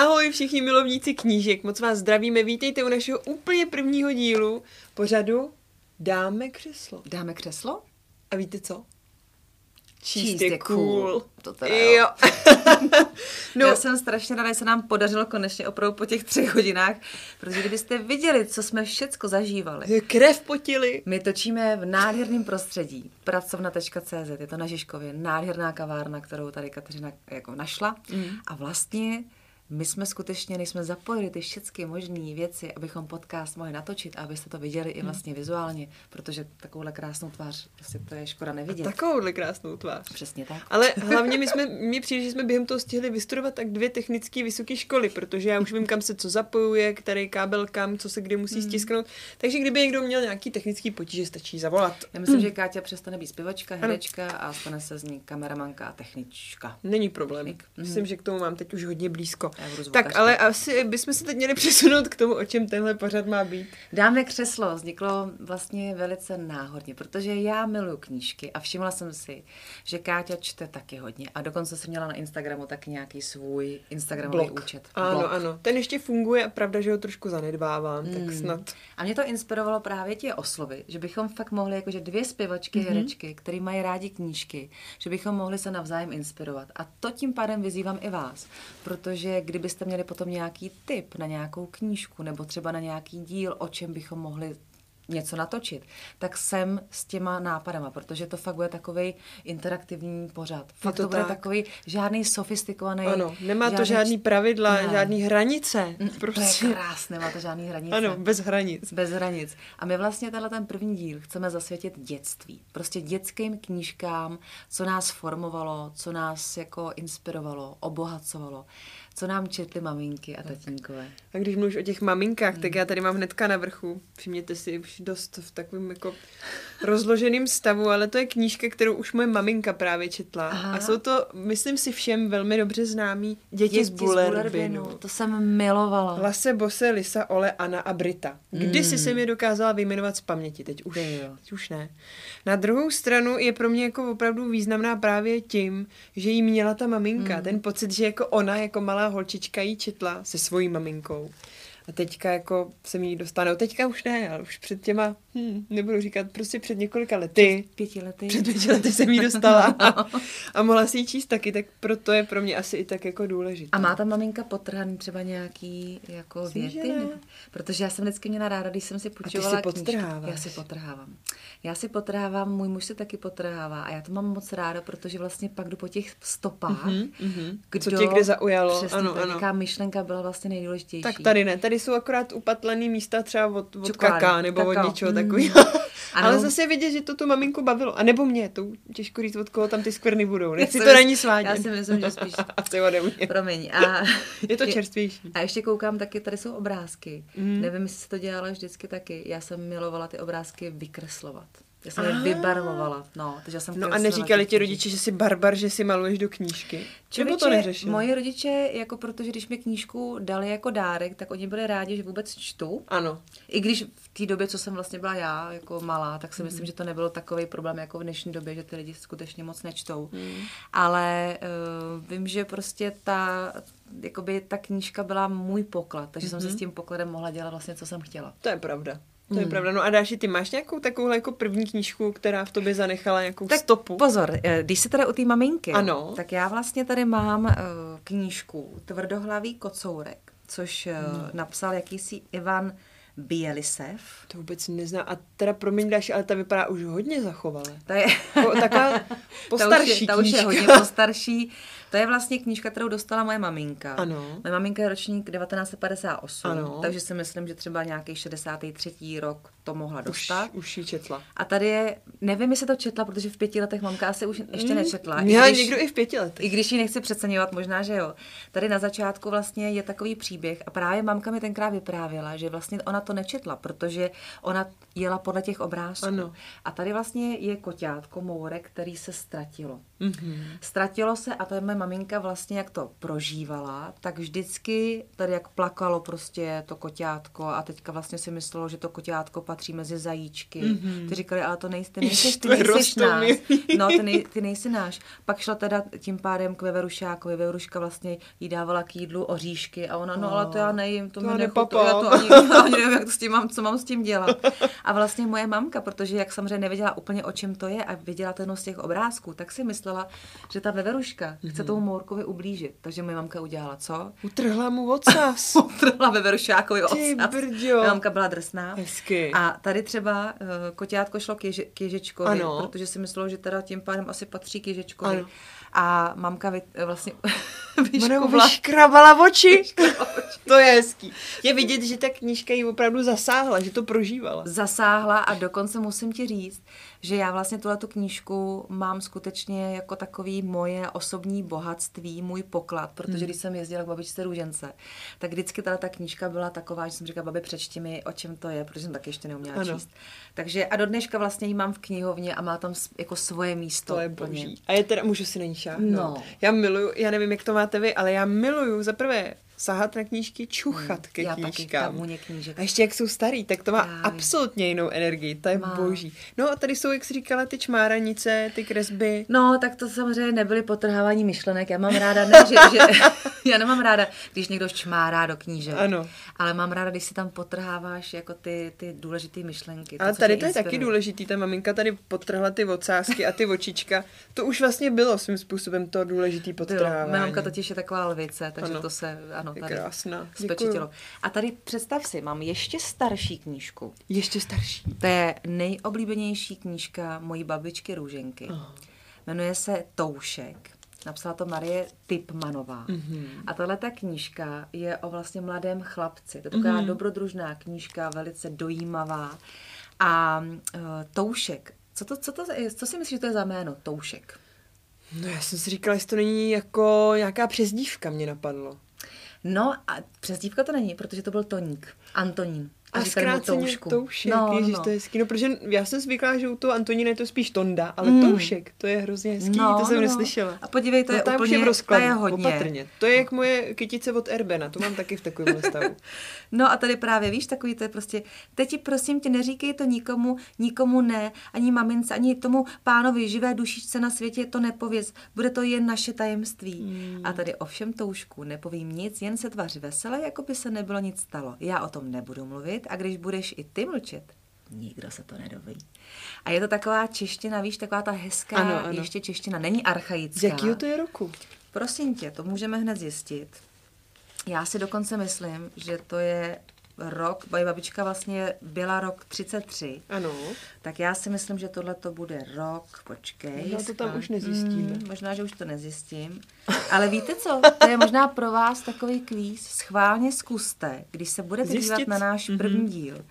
Ahoj všichni milovníci knížek, moc vás zdravíme, vítejte u našeho úplně prvního dílu pořadu Dáme křeslo. Dáme křeslo? A víte co? Číst je cool. To teda Jo. jo. no, Já jsem strašně ráda, že se nám podařilo konečně opravdu po těch třech hodinách, protože kdybyste viděli, co jsme všecko zažívali. krev potili. My točíme v nádherném prostředí, pracovna.cz, je to na Žižkově, nádherná kavárna, kterou tady Kateřina jako našla. Mm. A vlastně my jsme skutečně, než jsme zapojili ty všechny možné věci, abychom podcast mohli natočit a abyste to viděli i vlastně vizuálně, protože takovouhle krásnou tvář, prostě to je škoda nevidět. Takovouhle krásnou tvář. Přesně tak. Ale hlavně my jsme, mi přijde, že jsme během toho stihli vystudovat tak dvě technické vysoké školy, protože já už vím, kam se co zapojuje, který kábel kam, co se kdy musí stisknout. Takže kdyby někdo měl nějaký technický potíže, stačí zavolat. Já myslím, že Káťa přestane být zpěvačka, herečka a stane se z ní kameramanka a technička. Není problém. Myslím, že k tomu mám teď už hodně blízko. Tak ale asi bychom se teď měli přesunout k tomu, o čem tenhle pořad má být. Dáme křeslo vzniklo vlastně velice náhodně, protože já miluju knížky a všimla jsem si, že Káťa čte taky hodně a dokonce jsem měla na Instagramu taky nějaký svůj Instagramový Blog. účet. Ano, blog. ano. Ten ještě funguje a pravda, že ho trošku zanedbávám, mm. tak snad. A mě to inspirovalo právě tě oslovy, že bychom fakt mohli, jakože dvě zpěvačky, Mhm. mm-hmm. herečky, které mají rádi knížky, že bychom mohli se navzájem inspirovat. A to tím pádem vyzývám i vás, protože kdybyste měli potom nějaký tip na nějakou knížku nebo třeba na nějaký díl, o čem bychom mohli něco natočit, tak jsem s těma nápadama, protože to fakt bude takový interaktivní pořad. Fakt to to, bude tak. takový žádný sofistikovaný. Ano, nemá to žádný pravidla, Ne. žádný hranice. To je Prostě. krásné, má to žádný hranice. Ano, bez hranic. Bez hranic. A my vlastně tenhle ten první díl chceme zasvětit dětství. Prostě dětským knížkám, co nás formovalo, co nás jako inspirovalo, obohacovalo, co nám četly maminky a tatínkové. A když mluvíš o těch maminkách, Hmm. tak já tady mám hnedka na vrchu. Všimněte si, už dost v takovém jako rozloženém stavu, ale to je knížka, kterou už moje maminka právě četla. Aha. A jsou to, myslím si, všem velmi dobře známí děti, z Bullerbinu. To jsem milovala. Lase, Bose, Lisa, Ole, Anna a Brita. Kdysi jsem je dokázala vyjmenovat z paměti, teď už, teď už ne. Na druhou stranu je pro mě jako opravdu významná právě tím, že jí měla ta maminka. Ten pocit, že jako ona, jako malá holčička jí četla se svojí maminkou. A teďka jako se mi jí dostane, no teďka už ne, ale už před těma, hm, nebudu říkat, prostě před několika lety. Pěti lety. Před pěti lety jsem jí dostala a, a mohla si ji číst taky, tak proto je pro mě asi i tak jako důležité. A má ta maminka potrhaný třeba nějaký jako Myslím, věty? ne. Protože já jsem vždycky měla ráda, když jsem si půjčovala si knížky. podtrháváš. Já si potrhávám. Já si potrhávám, můj muž si taky potrhává a já to mám moc ráda, protože vlastně pak jdu po těch stopách, Mhm, mhm. Co tě kde zaujalo, Přesně, ano, ano. myšlenka byla vlastně nejdůležitější. Tak tady ne, tady jsou akorát upatlený místa třeba od, od Čokolády, kaká nebo od kakao. něčeho Mm. takového. Ale zase vidět, že to tu maminku bavilo. A nebo mě, to těžko říct, od koho tam ty skvrny budou. Nechci Já to si na ní svádět. Já si myslím, že spíš Asi ode mě. Promiň. A, Je to čerstvější. A ještě koukám taky, tady jsou obrázky. Mm. Nevím, jestli to dělala vždycky taky. Já jsem milovala ty obrázky vykreslovat. Já jsem je Ah. vybarvovala. No, takže já jsem No a neříkali ti rodiče, že jsi barbar, že si maluješ do knížky? Nebo to Člověče, neřešil? Moji rodiče, jako protože když mi knížku dali jako dárek, tak oni byli rádi, že vůbec čtu. Ano. I když v té době, co jsem vlastně byla já, jako malá, tak Mhm. si myslím, že to nebyl takový problém jako v dnešní době, že ty lidi skutečně moc nečtou. Mm. Ale uh, vím, že prostě ta, jakoby ta knížka byla můj poklad, takže mm-hmm. jsem Mhm. si s tím pokladem mohla dělat vlastně, co jsem chtěla. To je pravda. To je pravda. No a Dáši, ty máš nějakou takovou jako první knížku, která v tobě zanechala nějakou Tak stopu? pozor, eh, když se teda u té maminky, Ano. tak já vlastně tady mám uh, knížku Tvrdohlavý kocourek, což uh, Hmm. napsal jakýsi Ivan Bielisev. To vůbec neznám. A teda promiň, Dáši, ale ta vypadá už hodně zachovala. To je, taková ta už, postarší je, ta už je hodně postarší. To je vlastně knížka, kterou dostala moje maminka. Ano. Moje maminka je ročník 1958, Ano. takže si myslím, že třeba nějaký 63. rok to mohla Už, dostat. už ji četla. A tady je, nevím, jestli to četla, protože v pěti letech mamka asi už ještě nečetla. I Měla když- někdo i v pěti letech. I když ji nechci přeceňovat, možná, že jo. Tady na začátku vlastně je takový příběh a právě mamka mi tenkrát vyprávěla, že vlastně ona to nečetla, protože ona jela podle těch obrázků. Ano. A tady vlastně je koťátko, mourek, který se ztratilo. Mhm. Ztratilo se a to je moje maminka vlastně, jak to prožívala, tak vždycky tady jak plakalo prostě to koťátko a teďka vlastně si myslelo, že to koťátko patří mezi zajíčky. Mm-hmm. Ty říkali, ale to nejsi, ty nejsi, ty nejsi náš. No, ty, nej, ty nejsi náš. Pak šla teda tím pádem k Veverušákovi. Veveruška vlastně jí dávala k jídlu oříšky a ona, no ale to já nejím, to, To mi já nechutná, já to ani, ani nevím, jak to s tím mám, co mám s tím dělat. A vlastně moje mamka, protože jak samozřejmě nevěděla úplně, o čem to je a viděla jenom z těch obrázků, tak si myslela, že ta Veveruška chce tomu Mourkovi ublížit. Takže moje mamka udělala co? Utrhla mu ocas. Utrhla Veverušákovi ocas. brďo. Mamka byla drsná. Hezky. A tady třeba uh, koťátko šlo k, ježi, k Ježičkovi, Ano. protože si myslelo, že teda tím pádem asi patří k Ježičkovi. Ano. A mamka vy, vlastně Ona mu vyškubla vyškrabala oči. to je hezký. Je vidět, že ta knížka jí opravdu zasáhla, že to prožívala. zasáhla a dokonce musím ti říct, že já vlastně tuhletu knížku mám skutečně jako takový moje osobní bohatství, můj poklad, protože Hmm. když jsem jezdila k babičce Růžence, tak vždycky ta knížka byla taková, že jsem říkala, babi, přečti mi, o čem to je, protože jsem taky ještě neuměla Ano. číst. Takže a do dneška vlastně ji mám v knihovně a má tam jako svoje místo. To je boží. A je teda, můžu si na ní šáhnout. No. Já miluju, já nevím, jak to máte vy, ale já miluju za prvé sahat na knížky, čuchat ke Hmm. Já taky, knížkám. ta vůně knížek. A ještě jak jsou starý, tak to má Právě. absolutně jinou energii, to je Má. boží. No a tady jsou, jak jsi říkala, ty čmáranice, ty kresby. No, tak to samozřejmě nebyly potrhávání myšlenek. Já mám ráda, ne, že, že já nemám ráda, když někdo čmárá do knížek. Ano. Ale mám ráda, když si tam potrháváš jako ty, ty důležité myšlenky. Ale co tady to je taky důležitý, ta maminka tady podtrhla ty ocásky a ty očička. To už vlastně bylo svým způsobem to důležitý podtrhávání. Moje mamka totiž je taková lvice, takže Ano. to se, ano, Je tady krásná. spečetilo. Děkuju. A tady představ si, mám ještě starší knížku. Ještě starší. To je nejoblíbenější knížka mojí babičky Růženky. Aha. Jmenuje se Toušek. Napsala to Marie Typmanová. Mhm. A tahle ta knížka je o vlastně mladém chlapci. To je taková Mhm. dobrodružná knížka, velice dojímavá. A uh, Toušek, co, to, co, to, co si myslíš, že to je za jméno? Toušek. No já jsem si říkala, jestli to není jako nějaká přezdívka, mě napadlo. No a přezdívka to není, protože to byl Toník, Antonín. A mu zkráceně Toušku. toušek, No, ježiš, no. to je hezký. No, protože já jsem zvyklá, že u toho Antonína je to spíš Tonda, ale Mm. toušek, to je hrozně hezký, to jsem neslyšela. A podívej, to no, je ta úplně, už je hodně. opatrně. To je jak moje kytice od Erbena, to mám taky v takovém stavu. No a tady právě, víš, takový to je prostě, teď ti prosím tě neříkej to nikomu, nikomu ne, ani mamince, ani tomu pánovi, živé dušičce na světě to nepověz, bude to jen naše tajemství. Hmm. A tady o všem toušku nepovím nic, jen se tvař veselé, jako by se nebylo nic stalo. Já o tom nebudu mluvit a když budeš i ty mlčet, nikdo se to nedoví. A je to taková čeština, víš, taková ta hezká, Ano, ano. ještě čeština, není archaická. Z jakého to je roku? Prosím tě, to můžeme hned zjistit. Já si dokonce myslím, že to je rok, moje babička vlastně byla rok 33, Ano. tak já si myslím, že tohle to bude rok, počkej. Možná to tam už nezjistíme. Mm, možná, že už to nezjistím. Ale víte co, to je možná pro vás takový kvíz. Schválně zkuste, když se budete Zjistit. dívat na náš Mhm. první díl,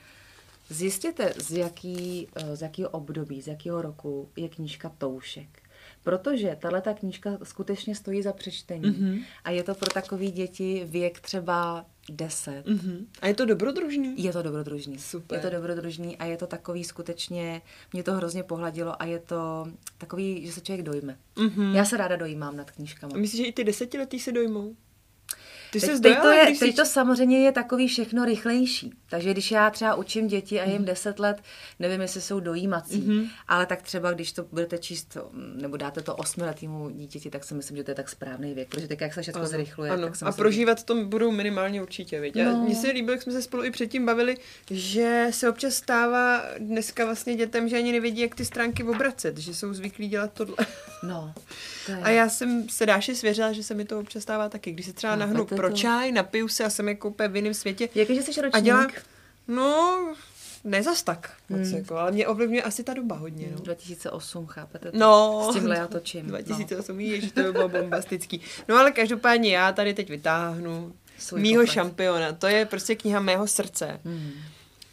zjistěte, z, jaký, eh, z jakého období, z jakého roku je knížka Toušek. Protože tahle ta knížka skutečně stojí za přečtení. Mhm. A je to pro takové děti věk třeba 10. Mhm. A je to dobrodružný? Je to dobrodružný. Super. Je to dobrodružný a je to takový skutečně, mě to hrozně pohladilo a je to takový, že se člověk dojme. Mhm. Já se ráda dojímám nad knížkama. A myslíš, že i ty desetiletí se dojmou? Ty Teď, teď, to je, když teď jsi... to samozřejmě je takový všechno rychlejší. Takže když já třeba učím děti a Mhm. jim 10 let, nevím, jestli jsou dojímací, mm-hmm. ale tak třeba, když to budete číst, nebo dáte to osmiletýmu dítěti, tak si myslím, že to je tak správný věk, protože teď, jak se všechno zrychluje, ano. tak A prožívat to budou minimálně určitě, viď? No. No. Mně se líbilo, jak jsme se spolu i předtím bavili, že se občas stává dneska vlastně dětem, že ani nevědí, jak ty stránky obracet, že jsou zvyklí dělat tohle. No, to je... A já jsem se Dáši svěřila, že se mi to občas stává taky, když se třeba Chápete nahnu to? pro čaj, napiju se a jsem jako úplně v jiném světě. Jakože jsi ročník? A dělá, no, ne zas tak moc, Hmm. jako, ale mě ovlivňuje asi ta doba hodně, no. 2008, chápete? to? No, S tímhle já točím. 2008, no. víš, to by bylo bombastický. No ale každopádně já tady teď vytáhnu Svůj mýho poklad. šampiona. To je prostě kniha mého srdce. No. Mm.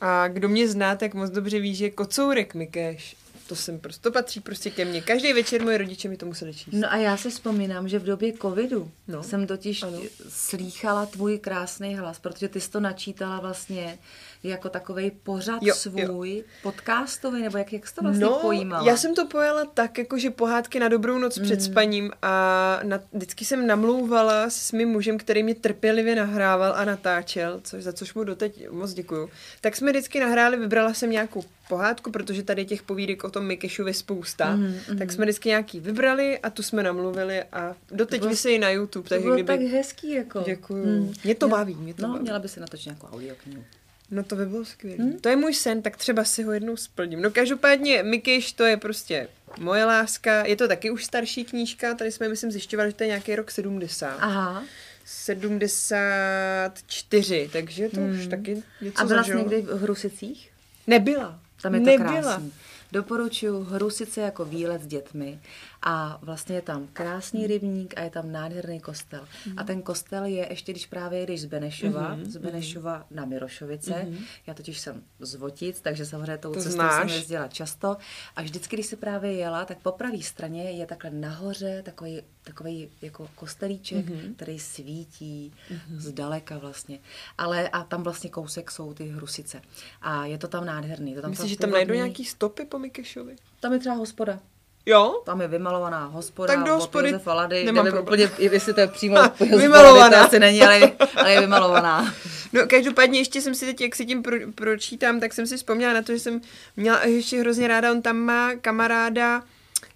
A kdo mě zná, tak moc dobře ví, že Kocourek Mikeš, to jsem prostě, to patří prostě ke mně. Každý večer moje rodiče mi to museli číst. No a já si vzpomínám, že v době covidu No. jsem totiž Ano. slýchala tvůj krásný hlas, protože ty jsi to načítala vlastně, jako takový pořad Jo, svůj, podcastový, nebo jak, jak jsi to vlastně no, pojímala? já jsem to pojala tak, jako že pohádky na dobrou noc mm. před spaním a na, vždycky jsem namlouvala s mým mužem, který mě trpělivě nahrával a natáčel, což, za což mu doteď moc děkuju. Tak jsme vždycky nahráli, vybrala jsem nějakou pohádku, protože tady těch povídek o tom Mikešovi spousta, mm, mm. tak jsme vždycky nějaký vybrali a tu jsme namluvili a doteď bylo- vysejí na YouTube, to takže bylo kdyby... tak hezký, jako. Děkuju. Mm. Mě to baví, mě to no, baví. měla by si natočit nějakou audioknihu. No to by bylo skvělé. Hmm? To je můj sen, tak třeba si ho jednou splním. No každopádně Mikyš to je prostě moje láska. Je to taky už starší knížka, tady jsme myslím zjišťovali, že to je nějaký rok 70. Aha. 74, takže to už taky něco A byla jsi někdy v Hrusicích? Nebyla. Tam je to Nebyla. krásný. Doporučuji Hrusice jako výlet s dětmi a vlastně je tam krásný rybník a je tam nádherný kostel. A ten kostel je ještě, když právě jedeš z Benešova, z Benešova na Mirošovice. Já totiž jsem z Votic, takže samozřejmě tou To cestou znáš. jsem jezdila často. A vždycky, když se právě jela, tak po pravé straně je takhle nahoře takový, takový jako kostelíček, který svítí zdaleka vlastně. Ale a tam vlastně kousek jsou ty Hrusice. A je to tam nádherný. To tam Myslíš, že tam najdou původní- nějaký stopy po Mikešovi? Tam je třeba hospoda. Jo? Tam je vymalovaná hospoda Tak do od hospody Josefa Lady. nemám Nevím problém. úplně, jestli to je přímo vymalovaná. To asi není, ale, ale je vymalovaná. No každopádně ještě jsem si teď, jak si tím pro, pročítám, tak jsem si vzpomněla na to, že jsem měla ještě hrozně ráda, on tam má kamaráda,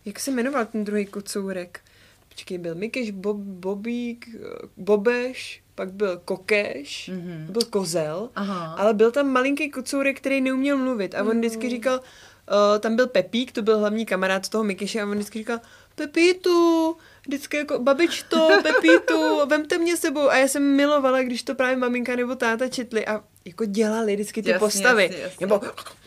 jak se jmenoval ten druhý kocourek? Počkej, byl Mikeš, Bob, Bobík, Bobeš, pak byl Kokeš, mm-hmm. byl Kozel, Aha. ale byl tam malinký kocourek, který neuměl mluvit a on vždycky říkal, uh, tam byl Pepík, to byl hlavní kamarád toho Mikeše a on vždycky říkal, Pepítu, vždycky jako babičto, Pepítu, vemte mě sebou a já jsem milovala, když to právě maminka nebo táta četli a jako dělali vždycky ty Jasně, postavy. jasně, jasně. Nebo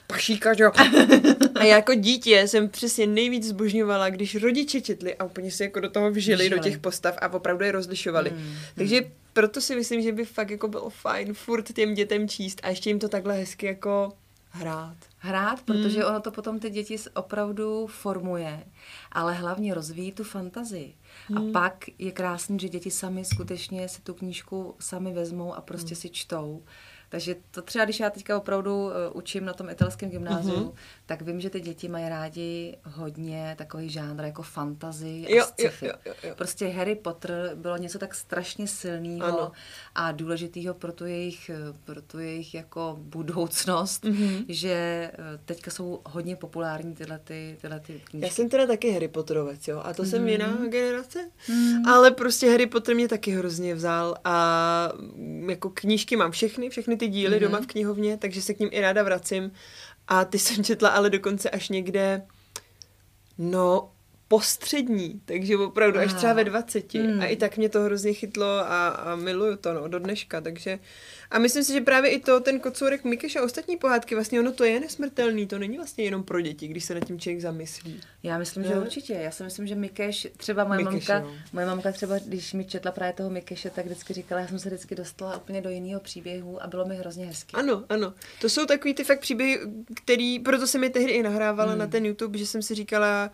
pašíka, že jo. A já jako dítě jsem přesně nejvíc zbožňovala, když rodiče četli a úplně se jako do toho vžili, do Vžili. těch postav a opravdu je rozlišovali. Hmm, Takže proto si myslím, že by fakt jako bylo fajn furt těm dětem číst a ještě jim to takhle hezky jako hrát. Hrát, protože ono to potom ty děti opravdu formuje, ale hlavně rozvíjí tu fantazii. A pak je krásný, že děti sami skutečně si tu knížku sami vezmou a prostě si čtou. Takže to třeba, když já teďka opravdu uh, učím na tom italském gymnáziu, Mhm. tak vím, že ty děti mají rádi hodně takový žánr jako fantasy a Jo, jo, sci-fi. jo, jo, jo. Prostě Harry Potter bylo něco tak strašně silného a důležitého pro tu jejich, eh, pro tu jejich jako budoucnost, Mhm. mm-hmm. že eh, teďka jsou hodně populární tyhle, ty, tyhle ty knížky. Já jsem teda taky Harry Potterovec, jo, a to jsem jiná Mhm. generace, ale prostě Harry Potter mě taky hrozně vzal a mm, jako knížky mám všechny, všechny ty díly Mhm. doma v knihovně, takže se k ním i ráda vracím a ty jsem četla ale dokonce až někde, no, postřední, takže opravdu až třeba ve 20. Hmm. A i tak mě to hrozně chytlo a, a miluju to, no, do dneška, takže a myslím si, že právě i to, ten kocourek Mikeš a ostatní pohádky, vlastně ono to je nesmrtelný, to není vlastně jenom pro děti, když se nad tím člověk zamyslí. Já myslím, že Ne? určitě. Já si myslím, že Mikeš, třeba moje Mikeš, mamka, jo. moje mamka třeba, když mi četla právě toho Mikeše, tak vždycky říkala, já jsem se vždycky dostala úplně do jiného příběhu a bylo mi hrozně hezky. Ano, ano. To jsou takový ty fakt příběhy, který, proto jsem je tehdy i nahrávala Hmm. na ten YouTube, že jsem si říkala,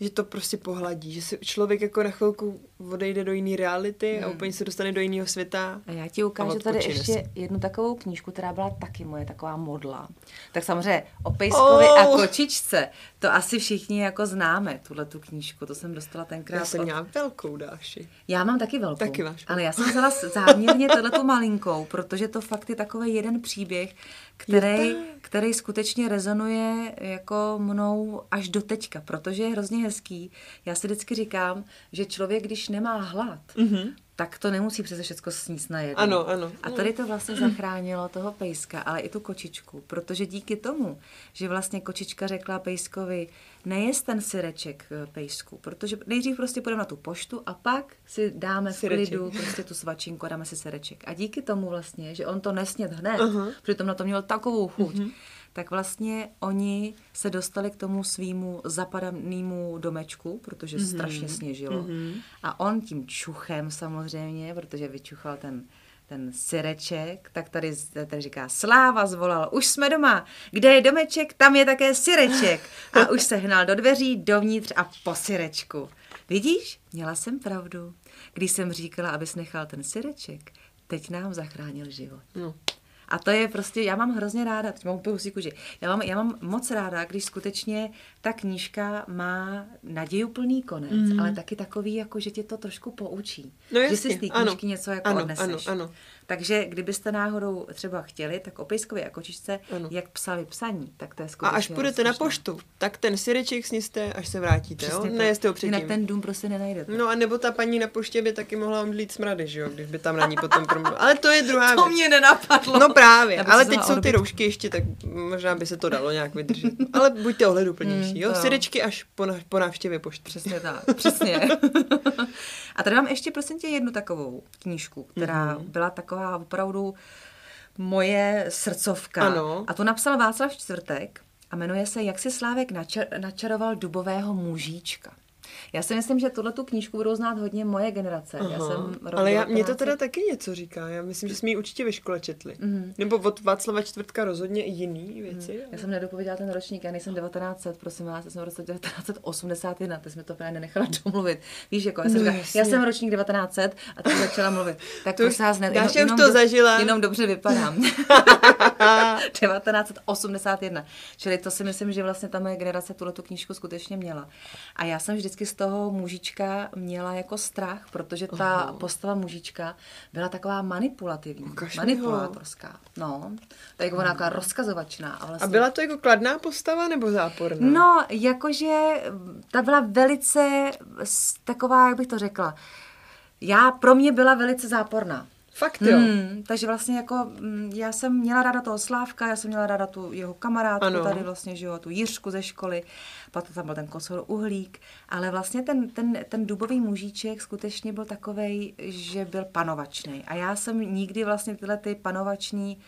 že to prostě pohladí, že se člověk jako na chvilku odejde do jiné reality Hmm. a úplně se dostane do jiného světa. A já ti ukážu A tady ještě si. jednu takovou knížku, která byla taky moje taková modla. Tak samozřejmě o Pejskovi a Oh. kočičce, to asi všichni jako známe, tuhle tu knížku, to jsem dostala tenkrát Já jsem od- měla velkou dáši. Já mám taky velkou. Taky máš Ale já jsem vzala záměrně tohletu malinkou, protože to fakt je takový jeden příběh, který, který skutečně rezonuje jako mnou až do teďka, protože je hrozně hezký. Já si vždycky říkám, že člověk, když nemá hlad, mm-hmm. Tak to nemusí přece všechno sníst na jedno. Ano, ano. A tady to vlastně zachránilo toho pejska, ale i tu kočičku, protože díky tomu, že vlastně kočička řekla pejskovi, nejest ten syreček eh, pejsku, protože nejdřív prostě půjdeme na tu poštu a pak si dáme v klidu prostě tu svačinku a dáme si syreček. A díky tomu vlastně, že on to nesněd hned, uh-huh. přitom na to měl takovou chuť, uh-huh. Tak vlastně oni se dostali k tomu svýmu zapadanému domečku, protože mm-hmm. strašně sněžilo. Mm-hmm. A on tím čuchem samozřejmě, protože vyčuchal ten ten syreček, tak tady, tady říká, Sláva zvolal, už jsme doma, kde je domeček, tam je také syreček. A už se hnal do dveří, dovnitř a po syrečku. Vidíš, měla jsem pravdu. Když jsem říkala, abys nechal ten syreček, teď nám zachránil život. No. A to je prostě, já mám hrozně ráda, teď mám úplně husí kůži, já mám, já mám moc ráda, když skutečně ta knížka má nadějuplný konec, mm. ale taky takový, jako že tě to trošku poučí. No jasně, že si z té knížky ano, něco jako ano, odneseš. ano, ano. Takže kdybyste náhodou třeba chtěli, tak o pejskovi a kočičce, Ano. jak psali psaní, tak to je A skutečně až půjdete na poštu, tak ten syreček sněste, až se vrátíte, jo? Přesně tak. Nejeste ho předtím. Jinak ten dům prostě nenajdete. No a nebo ta paní na poště by taky mohla omdlít smrady, že jo, když by tam na ní potom promluvila. Ale to je druhá to věc. mě nenapadlo. No právě, ale teď jsou ty roušky ještě, tak možná by se to dalo nějak vydržet. Ale buďte ohleduplnější, Mm, jo? Syrečky až po, na, po návštěvě pošty. Přesně tak, přesně. a tady mám ještě prosím tě jednu takovou knížku, která Mhm. mm-hmm. byla taková opravdu moje srdcovka. Ano. A to napsal Václav Čtvrtek a jmenuje se Jak si Slávek načar- načaroval dubového mužíčka. Já si myslím, že tuhle tu knížku budou znát hodně moje generace. Já Aha. jsem rok Ale já, mě to 1900 teda taky něco říká. Já myslím, že jsme ji určitě ve škole četli. Mhm. Nebo od Václava Čtvrtka rozhodně i jiný věci. Já jsem nedopověděla ten ročník, já nejsem 1900, prosím vás, já jsem v roce 1981, ty jsi mi to právě nenechala domluvit. Víš, jako já jsem, No, říkala, já jsem ročník 1900 a ty začala mluvit. Tak To se vás ne, Dáša už to zažila. Jenom dobře vypadám. 1981. Čili to si myslím, že vlastně ta moje generace tuhle tu knížku skutečně měla. A já jsem vždycky z toho mužička měla jako strach, protože ta Aha. postava mužička byla taková manipulativní, Ukaž manipulátorská. No, tak jako ona taková rozkazovačná. A, vlastně A byla to jako kladná postava nebo záporná? No, jakože ta byla velice taková, jak bych to řekla, já pro mě byla velice záporná. Fakt jo. Hmm, takže vlastně jako mm, já jsem měla ráda toho Slávka, já jsem měla ráda tu jeho kamarádku Ano. tady vlastně, že jo, tu Jiřku ze školy, pak tam byl ten kosor uhlík, ale vlastně ten, ten, ten dubový mužíček skutečně byl takovej, že byl panovačný. A já jsem nikdy vlastně tyhle ty panovační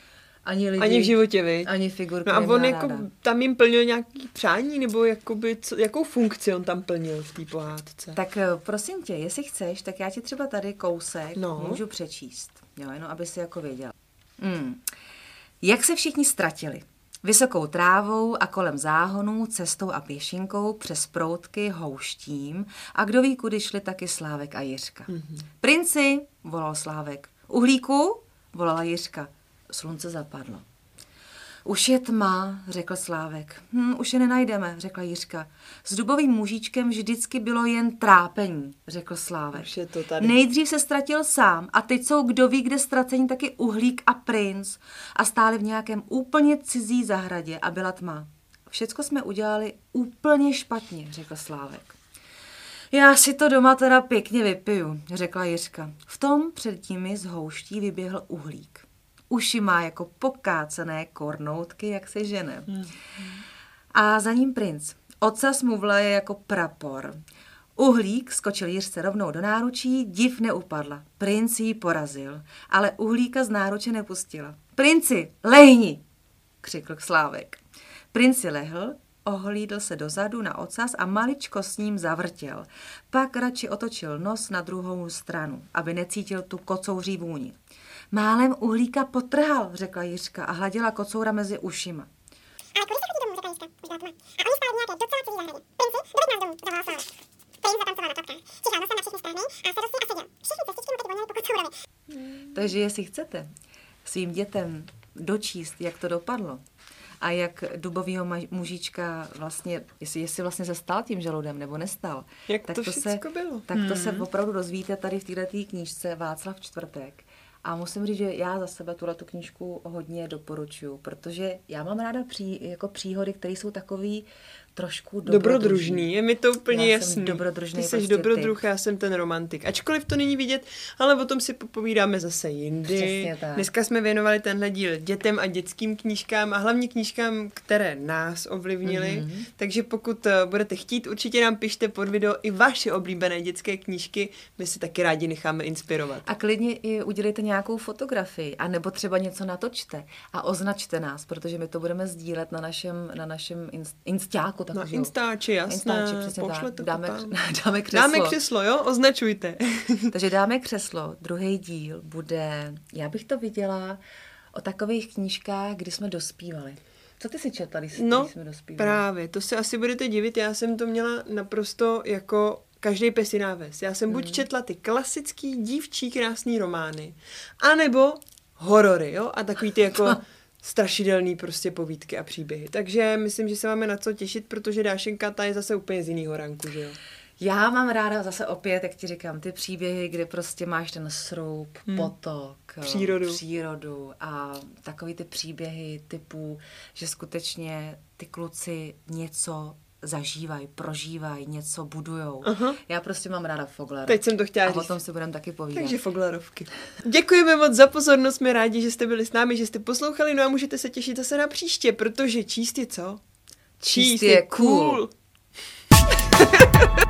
ani lidi, Ani v životě, vy. ani figurky No a on jako ráda. tam jim plnil nějaký přání, nebo jakoby, co, jakou funkci on tam plnil v té pohádce? Tak eh, prosím tě, jestli chceš, tak já ti třeba tady kousek no. můžu přečíst. Jo, jenom aby si jako věděla. Mm. Jak se všichni ztratili? Vysokou trávou a kolem záhonů, cestou a pěšinkou, přes proutky, houštím a kdo ví, kudy šli taky Slávek a Jiřka. Mm-hmm. Princi, volal Slávek. Uhlíku, volala Jiřka. Slunce zapadlo. Už je tma, řekl Slávek. Hm, už je nenajdeme, řekla Jiřka. S dubovým mužíčkem vždycky bylo jen trápení, řekl Slávek. Už je to tady. Nejdřív se ztratil sám a teď jsou kdo ví, kde ztracení taky uhlík a princ a stáli v nějakém úplně cizí zahradě a byla tma. Všecko jsme udělali úplně špatně, řekl Slávek. Já si to doma teda pěkně vypiju, řekla Jiřka. V tom před nimi z houští vyběhl uhlík. Uši má jako pokácené kornoutky, jak se žene. A za ním princ. Ocas mu vlaje jako prapor. Uhlík skočil Jiřce rovnou do náručí, div neupadla. Princ ji porazil, ale uhlíka z náruče nepustila. Princi, lehni, křikl Slávek. Princi lehl, ohlídl se dozadu na ocas a maličko s ním zavrtěl. Pak radši otočil nos na druhou stranu, aby necítil tu kocouří vůni. Málem uhlíka potrhal, řekla Jiřka a hladila kocoura mezi ušima. Ale kudy se chodí domů, řekla Jiřka, už byla tma. A oni stáli v nějaké docela cizí zahradě. Princi, doveď nás domů, zavolal. Princ zatancoval na na všechny strany a a seděl. Všechny cestičky mu teď voněly po kocourovi. Takže jestli chcete svým dětem dočíst, jak to dopadlo, a jak dubovýho mužička vlastně, jestli, jestli vlastně se stal tím žaludem nebo nestal. Jak tak to se, všecko bylo. Tak to se opravdu dozvíte tady v této knížce Václav Čtvrtek. A musím říct, že já za sebe tuhle tu knížku hodně doporučuju, protože já mám ráda pří, jako příhody, které jsou takový trošku dobrodružný. Dobrodružný, je mi to úplně Já jsem jasný. dobrodružný Ty jsi prostě dobrodruh, já jsem ten romantik. Ačkoliv to není vidět, ale o tom si popovídáme zase jindy. Přesně tak. Dneska jsme věnovali tenhle díl dětem a dětským knížkám a hlavně knížkám, které nás ovlivnily. Mhm. Mm-hmm. Takže pokud eh, budete chtít, určitě nám pište pod video i vaše oblíbené dětské knížky. My se taky rádi necháme inspirovat. A klidně i udělejte nějakou fotografii, a nebo třeba něco natočte a označte nás, protože my to budeme sdílet na našem, na našem inst, instáku. Na takového. Instači, jasné. Instači, přesně Pošle tak. to Dáme, tam. dáme křeslo. Dáme křeslo, jo? Označujte. Takže dáme křeslo. Druhý díl bude, já bych to viděla o takových knížkách, kdy jsme dospívali. Co ty si četla, když, No, když jsme dospívali? právě, to se asi budete divit, já jsem to měla naprosto jako každý pes jiná ves. Já jsem Hmm. buď četla ty klasický dívčí krásný romány, anebo horory, jo, a takový ty jako strašidelný prostě povídky a příběhy. Takže myslím, že se máme na co těšit, protože Dášenka ta je zase úplně z jiného ranku, že jo. Já mám ráda zase opět, jak ti říkám, ty příběhy, kde prostě máš ten sroup, hmm. potok, přírodu. přírodu a takový ty příběhy typu, že skutečně ty kluci něco zažívají, prožívají, něco budujou. Uh-huh. Já prostě mám ráda Fogler. Teď jsem to chtěla A říct. o tom si budeme taky povídat. Takže Foglerovky. Děkujeme moc za pozornost, jsme rádi, že jste byli s námi, že jste poslouchali, no a můžete se těšit zase na příště, protože číst je co? Číst je cool. cool.